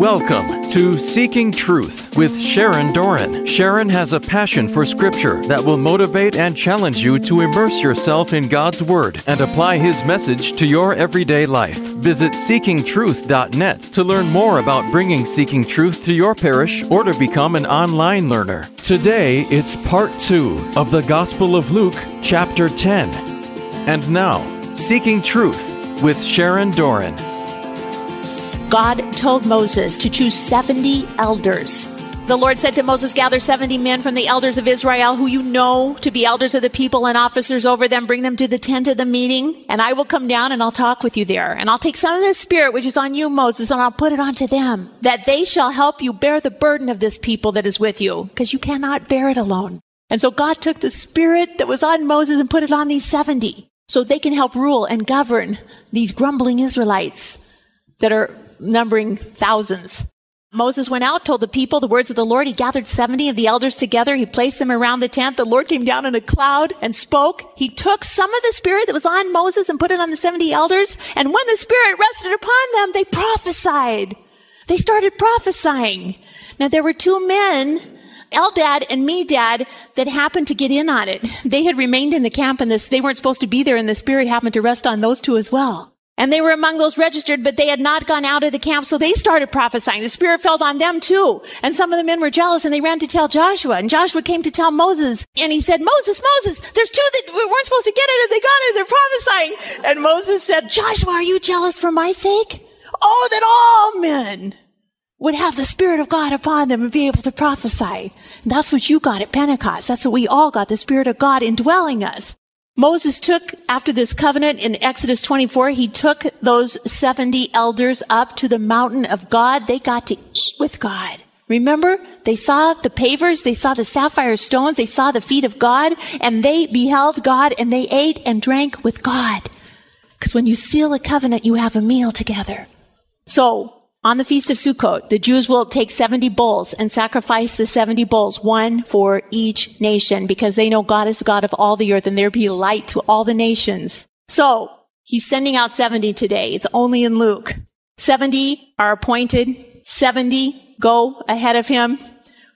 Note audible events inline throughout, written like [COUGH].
Welcome to Seeking Truth with Sharon Doran. Sharon has a passion for Scripture that will motivate and challenge you to immerse yourself in God's Word and apply His message to your everyday life. Visit seekingtruth.net to learn more about bringing Seeking Truth to your parish or to become an online learner. Today, it's part two of the Gospel of Luke, chapter 10. And now, Seeking Truth with Sharon Doran. God told Moses to choose 70 elders. The Lord said to Moses, Gather 70 men from the elders of Israel who you know to be elders of the people and officers over them. Bring them to the tent of the meeting, and I will come down and I'll talk with you there. And I'll take some of the spirit which is on you, Moses, and I'll put it onto them, that they shall help you bear the burden of this people that is with you, because you cannot bear it alone. And so God took the spirit that was on Moses and put it on these 70 so they can help rule and govern these grumbling Israelites that are numbering thousands. Moses went out, told the people the words of the Lord. He gathered 70 of the elders together. He placed them around the tent. The Lord came down in a cloud and spoke. He took some of the spirit that was on Moses and put it on the 70 elders. And when the spirit rested upon them, they prophesied. They started prophesying. Now there were two men, Eldad and Medad, that happened to get in on it. They had remained in the camp and this, they weren't supposed to be there and the spirit happened to rest on those two as well. And they were among those registered, but they had not gone out of the camp, so they started prophesying. The Spirit fell on them too. And some of the men were jealous and they ran to tell Joshua. And Joshua came to tell Moses. And he said, Moses, Moses, there's two that we weren't supposed to get it and they got it. They're prophesying. And Moses said, Joshua, are you jealous for my sake? Oh, that all men would have the Spirit of God upon them and be able to prophesy. And that's what you got at Pentecost. That's what we all got, the Spirit of God indwelling us. Moses took, after this covenant in Exodus 24, he took those 70 elders up to the mountain of God. They got to eat with God. Remember, they saw the pavers, they saw the sapphire stones, they saw the feet of God, and they beheld God and they ate and drank with God. Because when you seal a covenant, you have a meal together. So, on the Feast of Sukkot, the Jews will take 70 bulls and sacrifice the 70 bulls, one for each nation, because they know God is the God of all the earth and there be light to all the nations. So, he's sending out 70 today. It's only in Luke. 70 are appointed. 70 go ahead of him.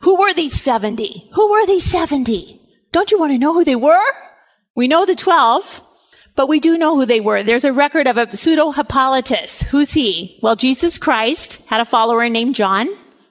Who were these 70? Who were these 70? Don't you want to know who they were? We know the 12. But we do know who they were. There's a record of a pseudo Hippolytus. Who's he? Well, Jesus Christ had a follower named John,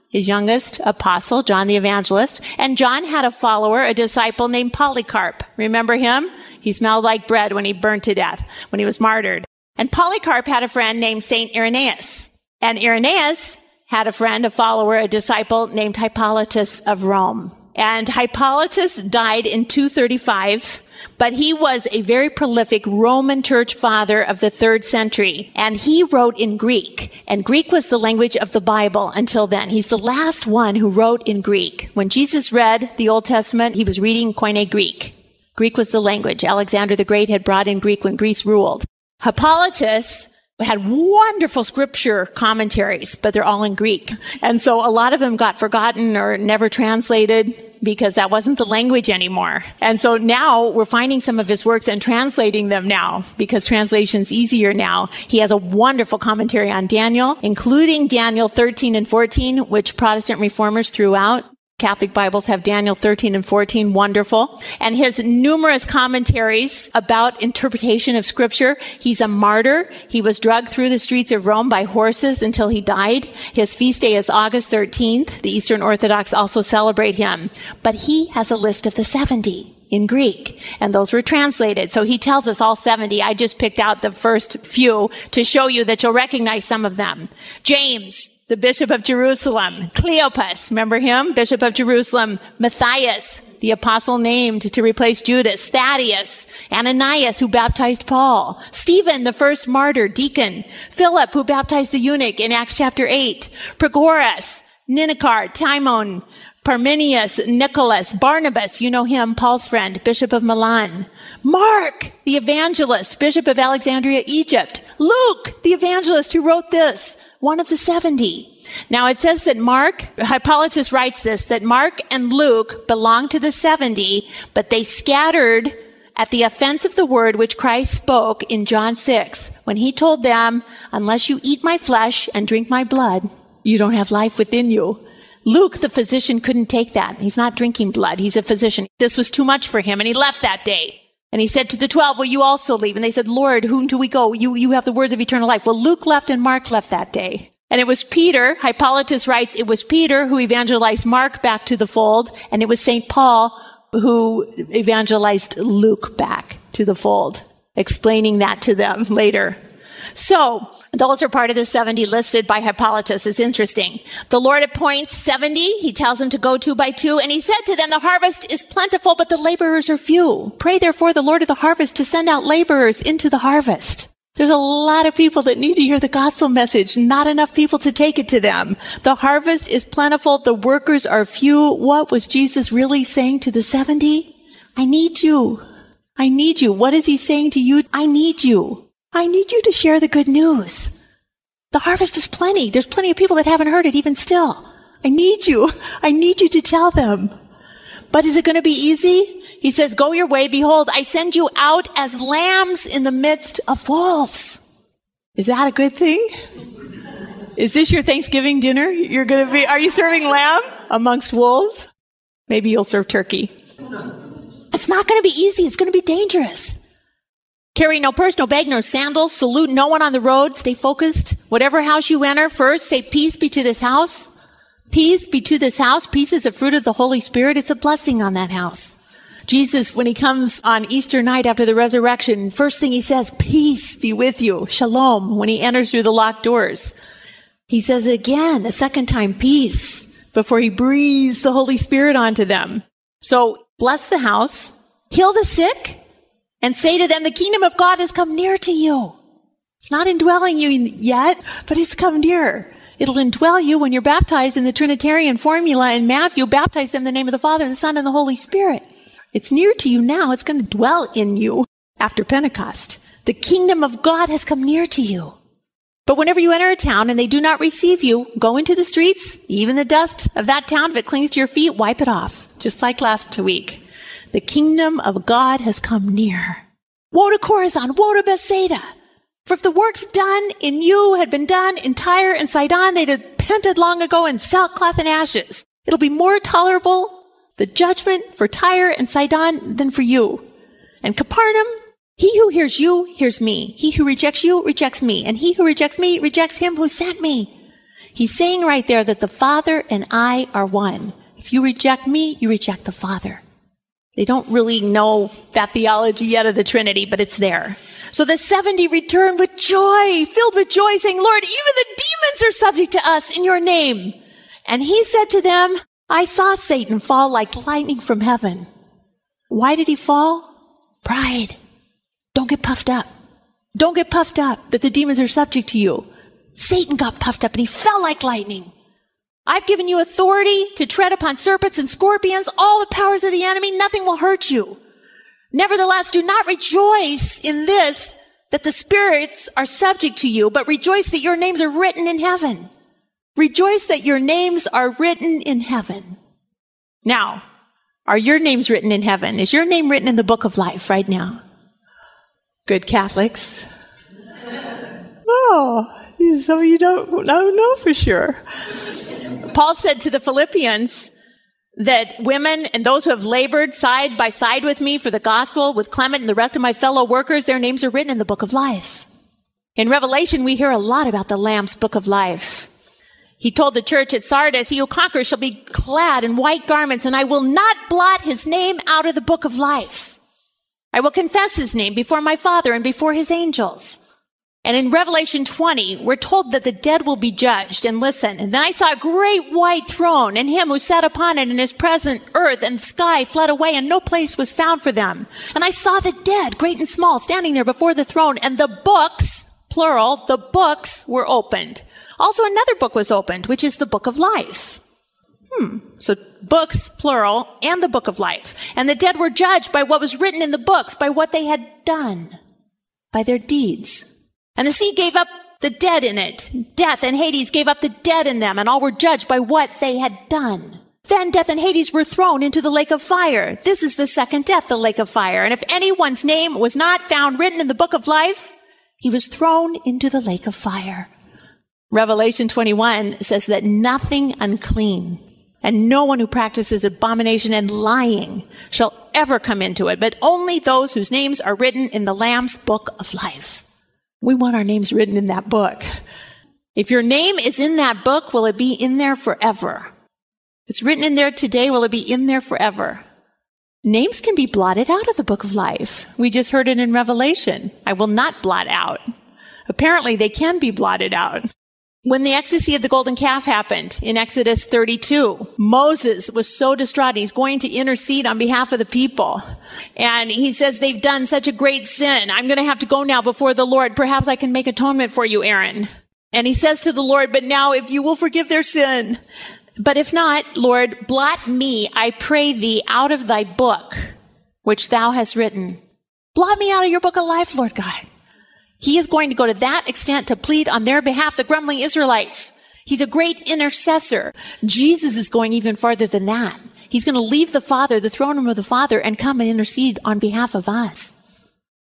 his youngest apostle, John the Evangelist. And John had a follower, a disciple named Polycarp. Remember him? He smelled like bread when he burned to death, when he was martyred. And Polycarp had a friend named Saint Irenaeus. And Irenaeus had a friend, a follower, a disciple named Hippolytus of Rome. And Hippolytus died in 235, but he was a very prolific Roman church father of the third century. And he wrote in Greek. And Greek was the language of the Bible until then. He's the last one who wrote in Greek. When Jesus read the Old Testament, he was reading Koine Greek. Greek was the language. Alexander the Great had brought in Greek when Greece ruled. Hippolytus had wonderful scripture commentaries, but they're all in Greek. And so a lot of them got forgotten or never translated because that wasn't the language anymore. And so now we're finding some of his works and translating them now because translation's easier now. He has a wonderful commentary on Daniel, including Daniel 13 and 14, which Protestant reformers threw out. Catholic Bibles have Daniel 13 and 14, wonderful. And his numerous commentaries about interpretation of scripture. He's a martyr. He was dragged through the streets of Rome by horses until he died. His feast day is August 13th. The Eastern Orthodox also celebrate him. But he has a list of the 70 in Greek, and those were translated. So he tells us all 70. I just picked out the first few to show you that you'll recognize some of them. James, the Bishop of Jerusalem, Cleopas, remember him? Bishop of Jerusalem, Matthias, the apostle named to replace Judas, Thaddeus, Ananias, who baptized Paul, Stephen, the first martyr, deacon, Philip, who baptized the eunuch in Acts chapter 8, Prochorus, Nicanor, Timon, Parmenius, Nicholas, Barnabas, you know him, Paul's friend, Bishop of Milan. Mark, the evangelist, Bishop of Alexandria, Egypt. Luke, the evangelist who wrote this, one of the 70. Now it says that Mark, Hippolytus writes this, that Mark and Luke belonged to the 70, but they scattered at the offense of the word which Christ spoke in John 6, when he told them, unless you eat my flesh and drink my blood, you don't have life within you. Luke, the physician, couldn't take that. He's not drinking blood. He's a physician. This was too much for him, and he left that day. And he said to the twelve, will you also leave? And they said, Lord, whom do we go? You, you have the words of eternal life. Well, Luke left and Mark left that day. And it was Peter, Hippolytus writes, it was Peter who evangelized Mark back to the fold, and it was St. Paul who evangelized Luke back to the fold, explaining that to them [LAUGHS] later. So, those are part of the 70 listed by Hippolytus. It's interesting. The Lord appoints 70. He tells them to go two by two. And he said to them, the harvest is plentiful, but the laborers are few. Pray therefore the Lord of the harvest to send out laborers into the harvest. There's a lot of people that need to hear the gospel message, not enough people to take it to them. The harvest is plentiful, the workers are few. What was Jesus really saying to the 70? I need you. I need you. What is he saying to you? I need you. I need you to share the good news. The harvest is plenty. There's plenty of people that haven't heard it even still. I need you. I need you to tell them. But is it going to be easy? He says, go your way. Behold, I send you out as lambs in the midst of wolves. Is that a good thing? Is this your Thanksgiving dinner? You're going to be, are you serving lamb amongst wolves? Maybe you'll serve turkey. It's not going to be easy. It's going to be dangerous. Carry no purse, no bag, no sandals. Salute no one on the road. Stay focused. Whatever house you enter, first say, peace be to this house. Peace be to this house. Peace is a fruit of the Holy Spirit. It's a blessing on that house. Jesus, when he comes on Easter night after the resurrection, first thing he says, peace be with you. Shalom. When he enters through the locked doors. He says again, a second time, peace, before he breathes the Holy Spirit onto them. So bless the house, heal the sick, and say to them, the kingdom of God has come near to you. It's not indwelling you yet, but it's come near. It'll indwell you when you're baptized in the Trinitarian formula in Matthew, baptize them in the name of the Father, the Son, and the Holy Spirit. It's near to you now. It's going to dwell in you after Pentecost. The kingdom of God has come near to you. But whenever you enter a town and they do not receive you, go into the streets, even the dust of that town, if it clings to your feet, wipe it off, just like last week. The kingdom of God has come near. Woe to Chorazin, woe to Bethsaida. For if the works done in you had been done in Tyre and Sidon, they'd have repented long ago in sackcloth and ashes. It'll be more tolerable, the judgment for Tyre and Sidon than for you. And Capernaum, he who hears you hears me. He who rejects you rejects me. And he who rejects me rejects him who sent me. He's saying right there that the Father and I are one. If you reject me, you reject the Father. They don't really know that theology yet of the Trinity, but it's there. So the 70 returned with joy, filled with joy, saying, Lord, even the demons are subject to us in your name. And he said to them, I saw Satan fall like lightning from heaven. Why did he fall? Pride. Don't get puffed up. Don't get puffed up that the demons are subject to you. Satan got puffed up and he fell like lightning. I've given you authority to tread upon serpents and scorpions, all the powers of the enemy. Nothing will hurt you. Nevertheless, do not rejoice in this that the spirits are subject to you, but rejoice that your names are written in heaven. Rejoice that your names are written in heaven. Now, are your names written in heaven? Is your name written in the book of life right now? Good Catholics. oh, of you don't, don't know for sure. Paul said to the Philippians that women and those who have labored side by side with me for the gospel, with Clement and the rest of my fellow workers, their names are written in the book of life. In Revelation, we hear a lot about the Lamb's book of life. He told the church at Sardis, he who conquers shall be clad in white garments, and I will not blot his name out of the book of life. I will confess his name before my Father and before his angels. And in Revelation 20, we're told that the dead will be judged. And listen, and then I saw a great white throne and him who sat upon it and his present earth and sky fled away and no place was found for them. And I saw the dead, great and small, standing there before the throne and the books, plural, the books were opened. Also another book was opened, which is the book of life. Hmm. So books, plural, and the book of life. And the dead were judged by what was written in the books, by what they had done, by their deeds. And the sea gave up the dead in it. Death and Hades gave up the dead in them, and all were judged by what they had done. Then death and Hades were thrown into the lake of fire. This is the second death, the lake of fire. And if anyone's name was not found written in the book of life, he was thrown into the lake of fire. Revelation 21 says that nothing unclean and no one who practices abomination and lying shall ever come into it, but only those whose names are written in the Lamb's book of life. We want our names written in that book. If your name is in that book, will it be in there forever? It's written in there today, will it be in there forever? Names can be blotted out of the book of life. We just heard it in Revelation. I will not blot out. Apparently, they can be blotted out. When the ecstasy of the golden calf happened in Exodus 32, Moses was so distraught. He's going to intercede on behalf of the people. And he says, they've done such a great sin. I'm going to have to go now before the Lord. Perhaps I can make atonement for you, Aaron. And he says to the Lord, but now if you will forgive their sin, but if not, Lord, blot me, I pray thee, out of thy book, which thou hast written. Blot me out of your book of life, Lord God. He is going to go to that extent to plead on their behalf, the grumbling Israelites. He's a great intercessor. Jesus is going even farther than that. He's going to leave the Father, the throne room of the Father, and come and intercede on behalf of us.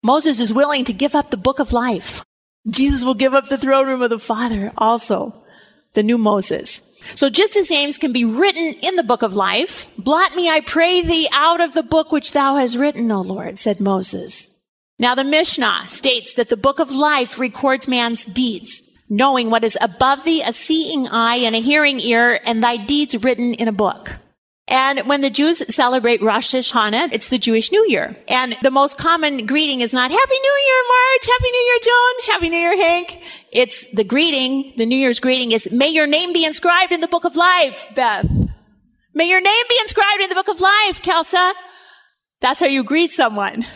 Moses is willing to give up the book of life. Jesus will give up the throne room of the Father also, the new Moses. So just as names can be written in the book of life, blot me, I pray thee, out of the book which thou hast written, O Lord, said Moses. Now the Mishnah states that the book of life records man's deeds, knowing what is above thee, a seeing eye and a hearing ear, and thy deeds written in a book. And when the Jews celebrate Rosh Hashanah, it's the Jewish New Year. And the most common greeting is not Happy New Year, March, Happy New Year, Joan, Happy New Year, Hank. It's the greeting, the New Year's greeting is, May your name be inscribed in the book of life, Beth. May your name be inscribed in the book of life, Kelsa. That's how you greet someone.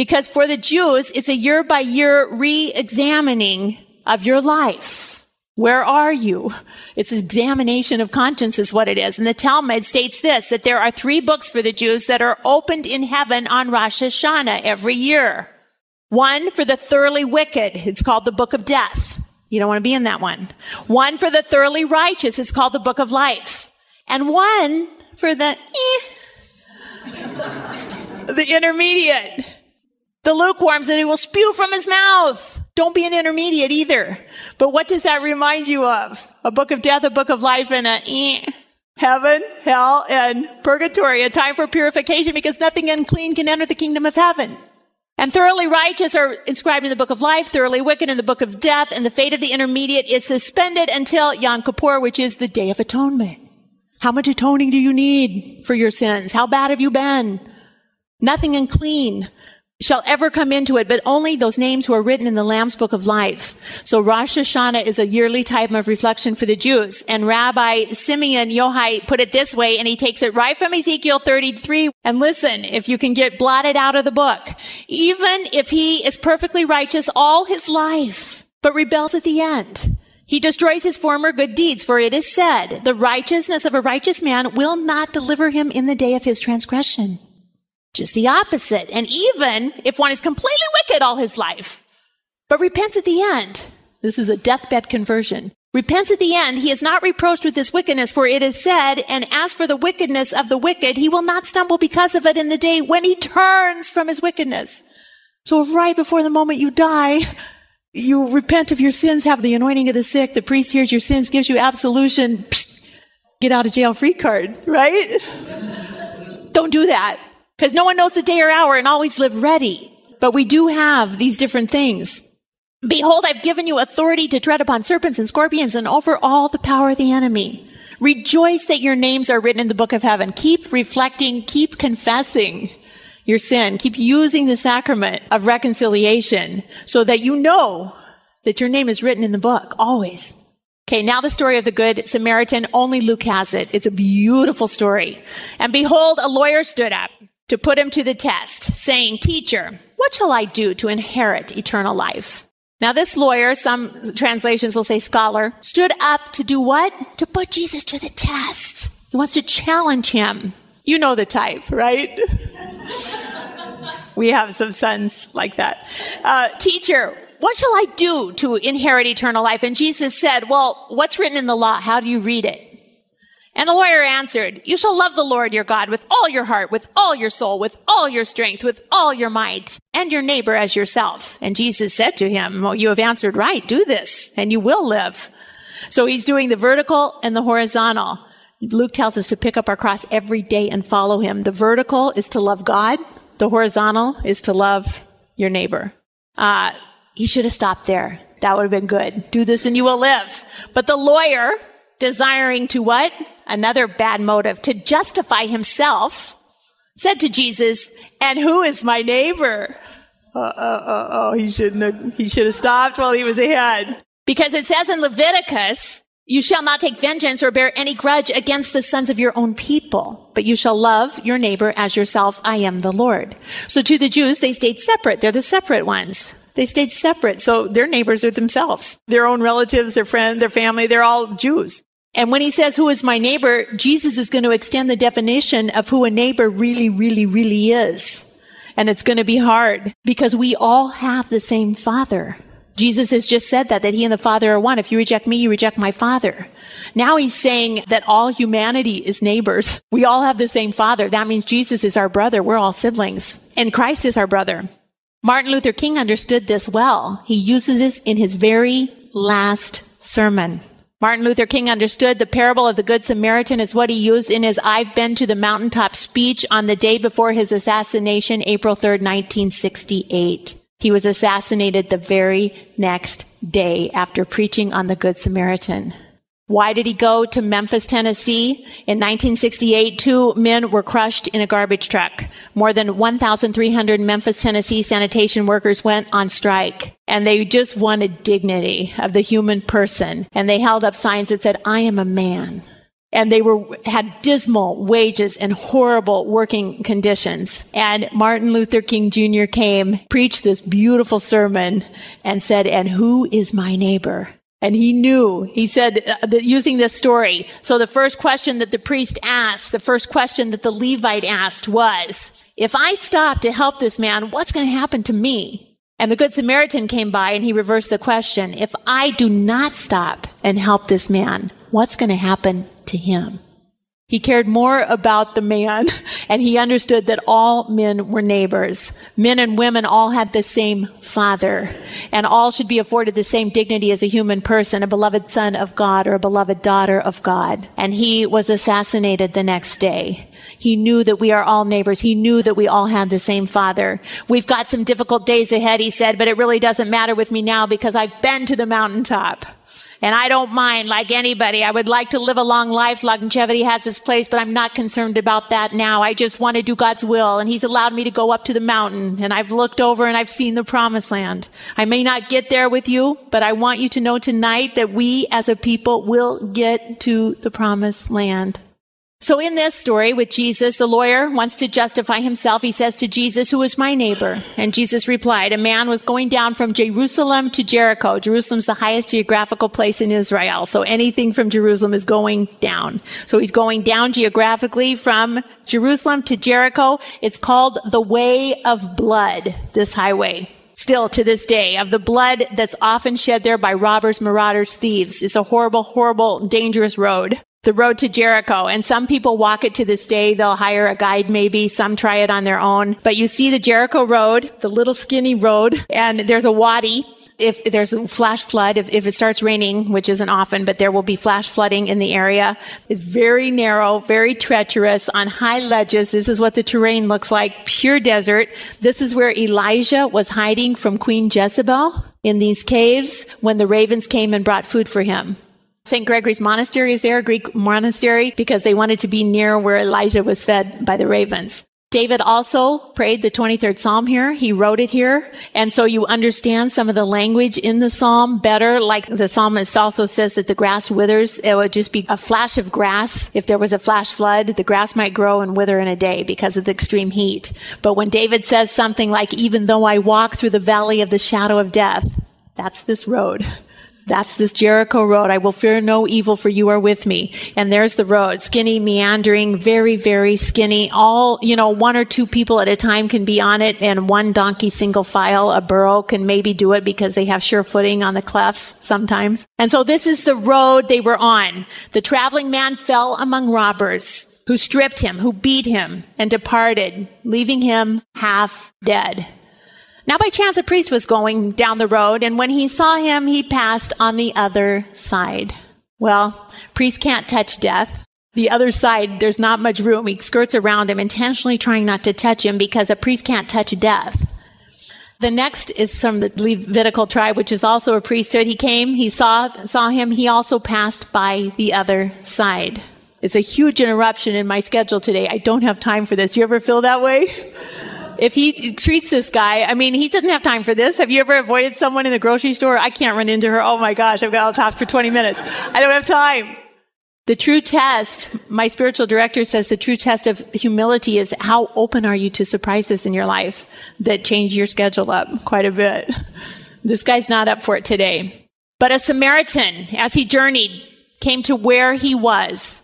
Because for the Jews, it's a year by year re-examining of your life. Where are you? It's examination of conscience is what it is. And the Talmud states this, that there are three books for the Jews that are opened in heaven on Rosh Hashanah every year. One for the thoroughly wicked. It's called the book of death. You don't want to be in that one. One for the thoroughly righteous. It's called the book of life. And one for the, eh, [LAUGHS] the intermediate the lukewarms that he will spew from his mouth. Don't be an intermediate either. But what does that remind you of? A book of death, a book of life, and a eh, heaven, hell, and purgatory, a time for purification because nothing unclean can enter the kingdom of heaven. And thoroughly righteous are inscribed in the book of life, thoroughly wicked in the book of death, and the fate of the intermediate is suspended until Yom Kippur, which is the day of atonement. How much atoning do you need for your sins? How bad have you been? Nothing unclean shall ever come into it, but only those names who are written in the Lamb's Book of Life. So Rosh Hashanah is a yearly time of reflection for the Jews. And Rabbi Simeon Yohai put it this way, and he takes it right from Ezekiel 33. And listen, if you can get blotted out of the book, even if he is perfectly righteous all his life, but rebels at the end, he destroys his former good deeds, for it is said, the righteousness of a righteous man will not deliver him in the day of his transgression. Just the opposite. And even if one is completely wicked all his life, but repents at the end, this is a deathbed conversion. Repents at the end, he is not reproached with his wickedness, for it is said, and as for the wickedness of the wicked, he will not stumble because of it in the day when he turns from his wickedness. So if right before the moment you die, you repent of your sins, have the anointing of the sick, the priest hears your sins, gives you absolution, psh, get out of jail free card, right? Don't do that because no one knows the day or hour and always live ready. But we do have these different things. Behold, I've given you authority to tread upon serpents and scorpions and over all the power of the enemy. Rejoice that your names are written in the book of heaven. Keep reflecting, keep confessing your sin. Keep using the sacrament of reconciliation so that you know that your name is written in the book always. Okay, now the story of the Good Samaritan. Only Luke has it. It's a beautiful story. And behold, a lawyer stood up to put him to the test, saying, Teacher, what shall I do to inherit eternal life? Now, this lawyer, some translations will say scholar, stood up to do what? To put Jesus to the test. He wants to challenge him. You know the type, right? we have some sons like that. Uh, teacher, what shall I do to inherit eternal life? And Jesus said, Well, what's written in the law? How do you read it? And the lawyer answered, You shall love the Lord your God with all your heart, with all your soul, with all your strength, with all your might, and your neighbor as yourself. And Jesus said to him, Well, you have answered right. Do this, and you will live. So he's doing the vertical and the horizontal. Luke tells us to pick up our cross every day and follow him. The vertical is to love God. The horizontal is to love your neighbor. Uh, he should have stopped there. That would have been good. Do this and you will live. But the lawyer, desiring to what? Another bad motive, to justify himself, said to Jesus, and who is my neighbor? Uh, uh, uh, oh, he shouldn't have, he should have stopped while he was ahead. Because it says in Leviticus, you shall not take vengeance or bear any grudge against the sons of your own people, but you shall love your neighbor as yourself. I am the Lord. So to the Jews, they stayed separate. They're the separate ones. They stayed separate. So their neighbors are themselves, their own relatives, their friend, their family. They're all Jews. And when he says, who is my neighbor? Jesus is going to extend the definition of who a neighbor really, really, really is. And it's going to be hard because we all have the same father. Jesus has just said that, that he and the Father are one. If you reject me, you reject my Father. Now he's saying that all humanity is neighbors. We all have the same Father. That means Jesus is our brother. We're all siblings. And Christ is our brother. Martin Luther King understood this well. He uses this in his very last sermon. Martin Luther King understood the parable of the Good Samaritan is what he used in his I've been to the mountaintop speech on the day before his assassination, April 3rd, 1968. He was assassinated the very next day after preaching on the Good Samaritan. Why did he go to Memphis, Tennessee? In 1968, two men were crushed in a garbage truck. More than 1,300 Memphis, Tennessee sanitation workers went on strike and they just wanted dignity of the human person. And they held up signs that said, I am a man and they were had dismal wages and horrible working conditions. And Martin Luther King Jr. came, preached this beautiful sermon, and said, "And who is my neighbor?" And he knew, he said, uh, using this story. So the first question that the priest asked, the first question that the Levite asked was, if I stop to help this man, what's going to happen to me? And the Good Samaritan came by and he reversed the question. If I do not stop and help this man, what's going to happen to him. He cared more about the man [LAUGHS] and he understood that all men were neighbors. Men and women all had the same father and all should be afforded the same dignity as a human person, a beloved son of God or a beloved daughter of God. And he was assassinated the next day. He knew that we are all neighbors. He knew that we all had the same father. We've got some difficult days ahead, he said, but it really doesn't matter with me now because I've been to the mountaintop. And I don't mind like anybody. I would like to live a long life. Longevity has its place, but I'm not concerned about that now. I just want to do God's will. And He's allowed me to go up to the mountain and I've looked over and I've seen the promised land. I may not get there with you, but I want you to know tonight that we as a people will get to the promised land. So in this story with Jesus, the lawyer wants to justify himself. He says to Jesus, who is my neighbor? And Jesus replied, a man was going down from Jerusalem to Jericho. Jerusalem's the highest geographical place in Israel. So anything from Jerusalem is going down. So he's going down geographically from Jerusalem to Jericho. It's called the way of blood, this highway still to this day of the blood that's often shed there by robbers, marauders, thieves. It's a horrible, horrible, dangerous road the road to Jericho. And some people walk it to this day. They'll hire a guide maybe. Some try it on their own. But you see the Jericho road, the little skinny road, and there's a wadi. If there's a flash flood, if, if it starts raining, which isn't often, but there will be flash flooding in the area. It's very narrow, very treacherous on high ledges. This is what the terrain looks like. Pure desert. This is where Elijah was hiding from Queen Jezebel in these caves when the ravens came and brought food for him. St. Gregory's Monastery is there, a Greek monastery, because they wanted to be near where Elijah was fed by the ravens. David also prayed the 23rd Psalm here. He wrote it here. And so you understand some of the language in the Psalm better. Like the psalmist also says that the grass withers. It would just be a flash of grass. If there was a flash flood, the grass might grow and wither in a day because of the extreme heat. But when David says something like, even though I walk through the valley of the shadow of death, that's this road. [LAUGHS] That's this Jericho road. I will fear no evil for you are with me. And there's the road, skinny, meandering, very, very skinny. All, you know, one or two people at a time can be on it and one donkey single file, a burro can maybe do it because they have sure footing on the clefts sometimes. And so this is the road they were on. The traveling man fell among robbers who stripped him, who beat him and departed, leaving him half dead. Now, by chance, a priest was going down the road, and when he saw him, he passed on the other side. Well, priests can't touch death. The other side, there's not much room. He skirts around him, intentionally trying not to touch him because a priest can't touch death. The next is from the Levitical tribe, which is also a priesthood. He came, he saw, saw him, he also passed by the other side. It's a huge interruption in my schedule today. I don't have time for this. Do you ever feel that way? If he treats this guy, I mean, he doesn't have time for this. Have you ever avoided someone in the grocery store? I can't run into her. Oh my gosh, I've got to talk for 20 minutes. I don't have time. The true test, my spiritual director says the true test of humility is how open are you to surprises in your life that change your schedule up quite a bit. This guy's not up for it today. But a Samaritan, as he journeyed, came to where he was.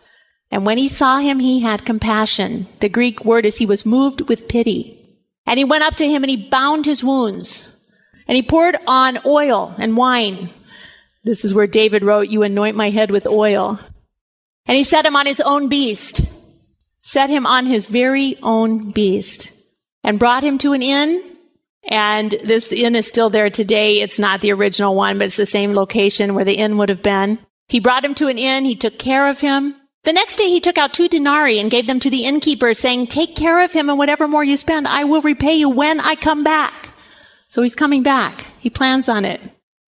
And when he saw him, he had compassion. The Greek word is he was moved with pity. And he went up to him and he bound his wounds. And he poured on oil and wine. This is where David wrote, You anoint my head with oil. And he set him on his own beast, set him on his very own beast, and brought him to an inn. And this inn is still there today. It's not the original one, but it's the same location where the inn would have been. He brought him to an inn. He took care of him. The next day he took out two denarii and gave them to the innkeeper, saying, Take care of him, and whatever more you spend, I will repay you when I come back. So he's coming back. He plans on it.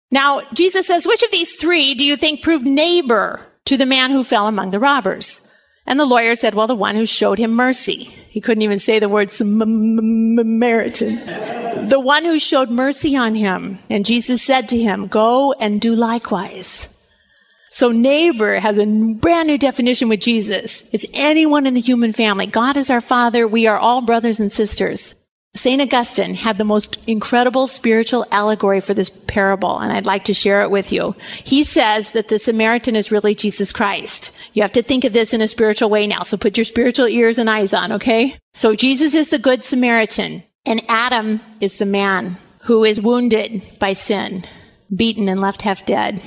Now, Jesus says, Which of these three do you think proved neighbor to the man who fell among the robbers. And the lawyer said, well, the one who showed him mercy. He couldn't even say the word Samaritan. the one who showed mercy on him. And Jesus said to him, go and do likewise. So neighbor has a brand new definition with Jesus. It's anyone in the human family. God is our father. We are all brothers and sisters. St. Augustine had the most incredible spiritual allegory for this parable, and I'd like to share it with you. He says that the Samaritan is really Jesus Christ. You have to think of this in a spiritual way now, so put your spiritual ears and eyes on, okay? So Jesus is the Good Samaritan, and Adam is the man who is wounded by sin, beaten and left half dead.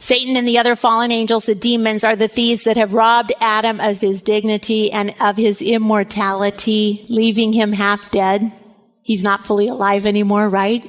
Satan and the other fallen angels, the demons, are the thieves that have robbed Adam of his dignity and of his immortality, leaving him half dead. He's not fully alive anymore, right?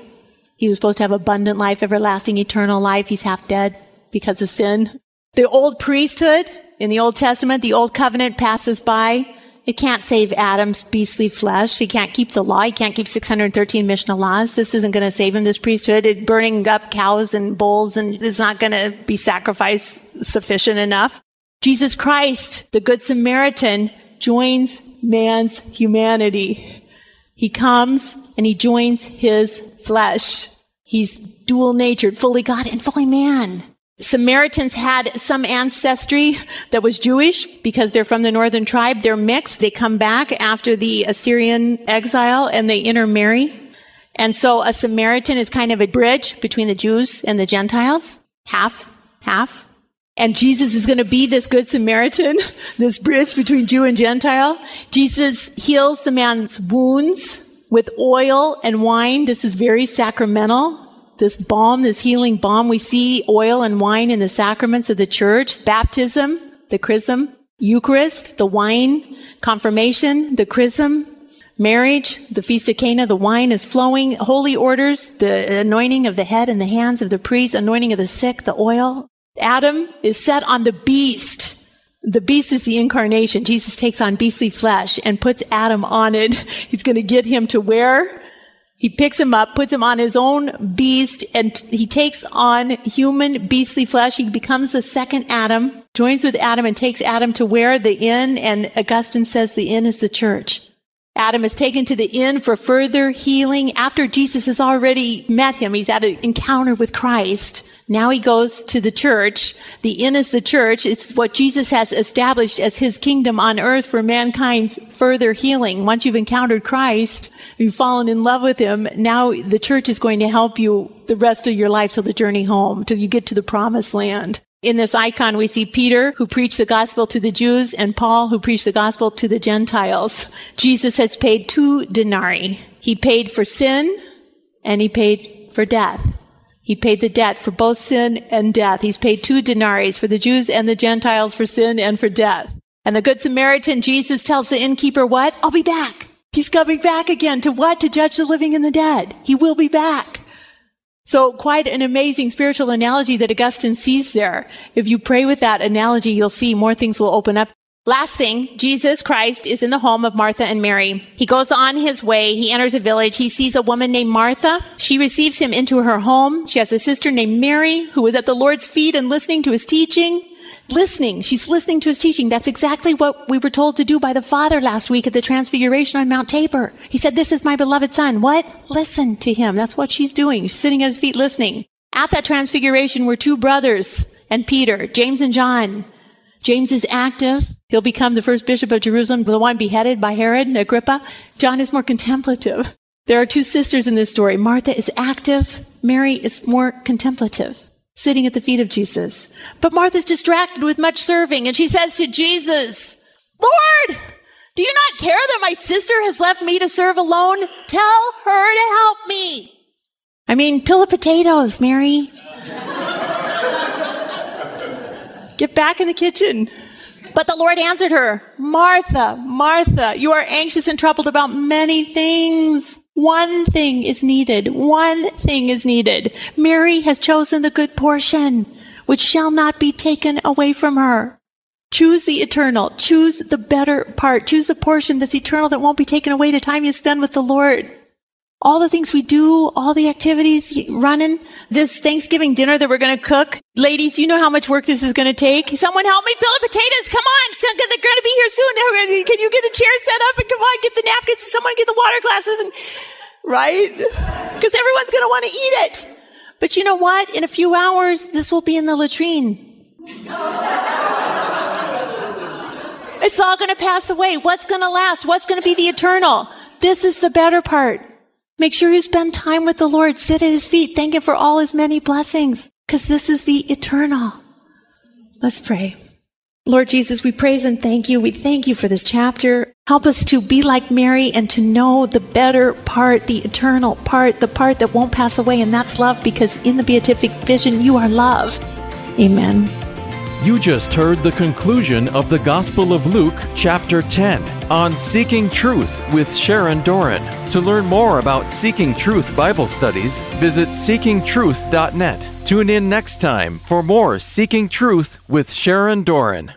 He was supposed to have abundant life, everlasting, eternal life. He's half dead because of sin. The old priesthood in the Old Testament, the old covenant passes by. It can't save Adam's beastly flesh. He can't keep the law. He can't keep 613 Mishnah laws. This isn't going to save him, this priesthood. It, burning up cows and bulls and is not going to be sacrifice sufficient enough. Jesus Christ, the Good Samaritan, joins man's humanity. He comes and he joins his flesh. He's dual natured, fully God and fully man. Samaritans had some ancestry that was Jewish because they're from the northern tribe. They're mixed. They come back after the Assyrian exile and they intermarry. And so a Samaritan is kind of a bridge between the Jews and the Gentiles. Half, half. And Jesus is going to be this good Samaritan, [LAUGHS] this bridge between Jew and Gentile. Jesus heals the man's wounds with oil and wine. This is very sacramental. This balm, this healing balm. We see oil and wine in the sacraments of the church. Baptism, the chrism. Eucharist, the wine. Confirmation, the chrism. Marriage, the Feast of Cana, the wine is flowing. Holy orders, the anointing of the head and the hands of the priest, anointing of the sick, the oil. Adam is set on the beast. The beast is the incarnation. Jesus takes on beastly flesh and puts Adam on it. [LAUGHS] He's going to get him to where? He picks him up, puts him on his own beast, and he takes on human beastly flesh. He becomes the second Adam, joins with Adam and takes Adam to where? The inn. And Augustine says the inn is the church. Adam is taken to the inn for further healing after Jesus has already met him. He's had an encounter with Christ. Now he goes to the church. The inn is the church. It's what Jesus has established as his kingdom on earth for mankind's further healing. Once you've encountered Christ, you've fallen in love with him. Now the church is going to help you the rest of your life till the journey home, till you get to the promised land. In this icon, we see Peter, who preached the gospel to the Jews, and Paul, who preached the gospel to the Gentiles. Jesus has paid two denarii. He paid for sin, and he paid for death. He paid the debt for both sin and death. He's paid two denarii for the Jews and the Gentiles for sin and for death. And the Good Samaritan, Jesus tells the innkeeper, what? I'll be back. He's coming back again to what? To judge the living and the dead. He will be back. So quite an amazing spiritual analogy that Augustine sees there. If you pray with that analogy, you'll see more things will open up. Last thing, Jesus Christ is in the home of Martha and Mary. He goes on his way. He enters a village. He sees a woman named Martha. She receives him into her home. She has a sister named Mary who was at the Lord's feet and listening to his teaching. Listening. She's listening to his teaching. That's exactly what we were told to do by the Father last week at the Transfiguration on Mount Tabor. He said, this is my beloved son. What? Listen to him. That's what she's doing. She's sitting at his feet listening. At that Transfiguration were two brothers and Peter, James and John. James is active. He'll become the first bishop of Jerusalem, the one beheaded by Herod and Agrippa. John is more contemplative. There are two sisters in this story. Martha is active. Mary is more contemplative, sitting at the feet of Jesus. But Martha's distracted with much serving, and she says to Jesus, Lord, do you not care that my sister has left me to serve alone? Tell her to help me. I mean, peel the potatoes, Mary. [LAUGHS] Get back in the kitchen. But the Lord answered her, Martha, Martha, you are anxious and troubled about many things. One thing is needed. One thing is needed. Mary has chosen the good portion, which shall not be taken away from her. Choose the eternal. Choose the better part. Choose the portion that's eternal that won't be taken away the time you spend with the Lord all the things we do, all the activities running, this Thanksgiving dinner that we're going to cook. Ladies, you know how much work this is going to take. Someone help me peel the potatoes. Come on. They're going to be here soon. Can you get the chair set up and come on, get the napkins. Someone get the water glasses and, right? Because everyone's going to want to eat it. But you know what? In a few hours, this will be in the latrine. it's all going to pass away. What's going to last? What's going to be the eternal? This is the better part. Make sure you spend time with the Lord. Sit at his feet. Thank him for all his many blessings because this is the eternal. Let's pray. Lord Jesus, we praise and thank you. We thank you for this chapter. Help us to be like Mary and to know the better part, the eternal part, the part that won't pass away. And that's love because in the beatific vision, you are love. Amen. You just heard the conclusion of the Gospel of Luke, chapter 10, on Seeking Truth with Sharon Doran. To learn more about Seeking Truth Bible studies, visit seekingtruth.net. Tune in next time for more Seeking Truth with Sharon Doran.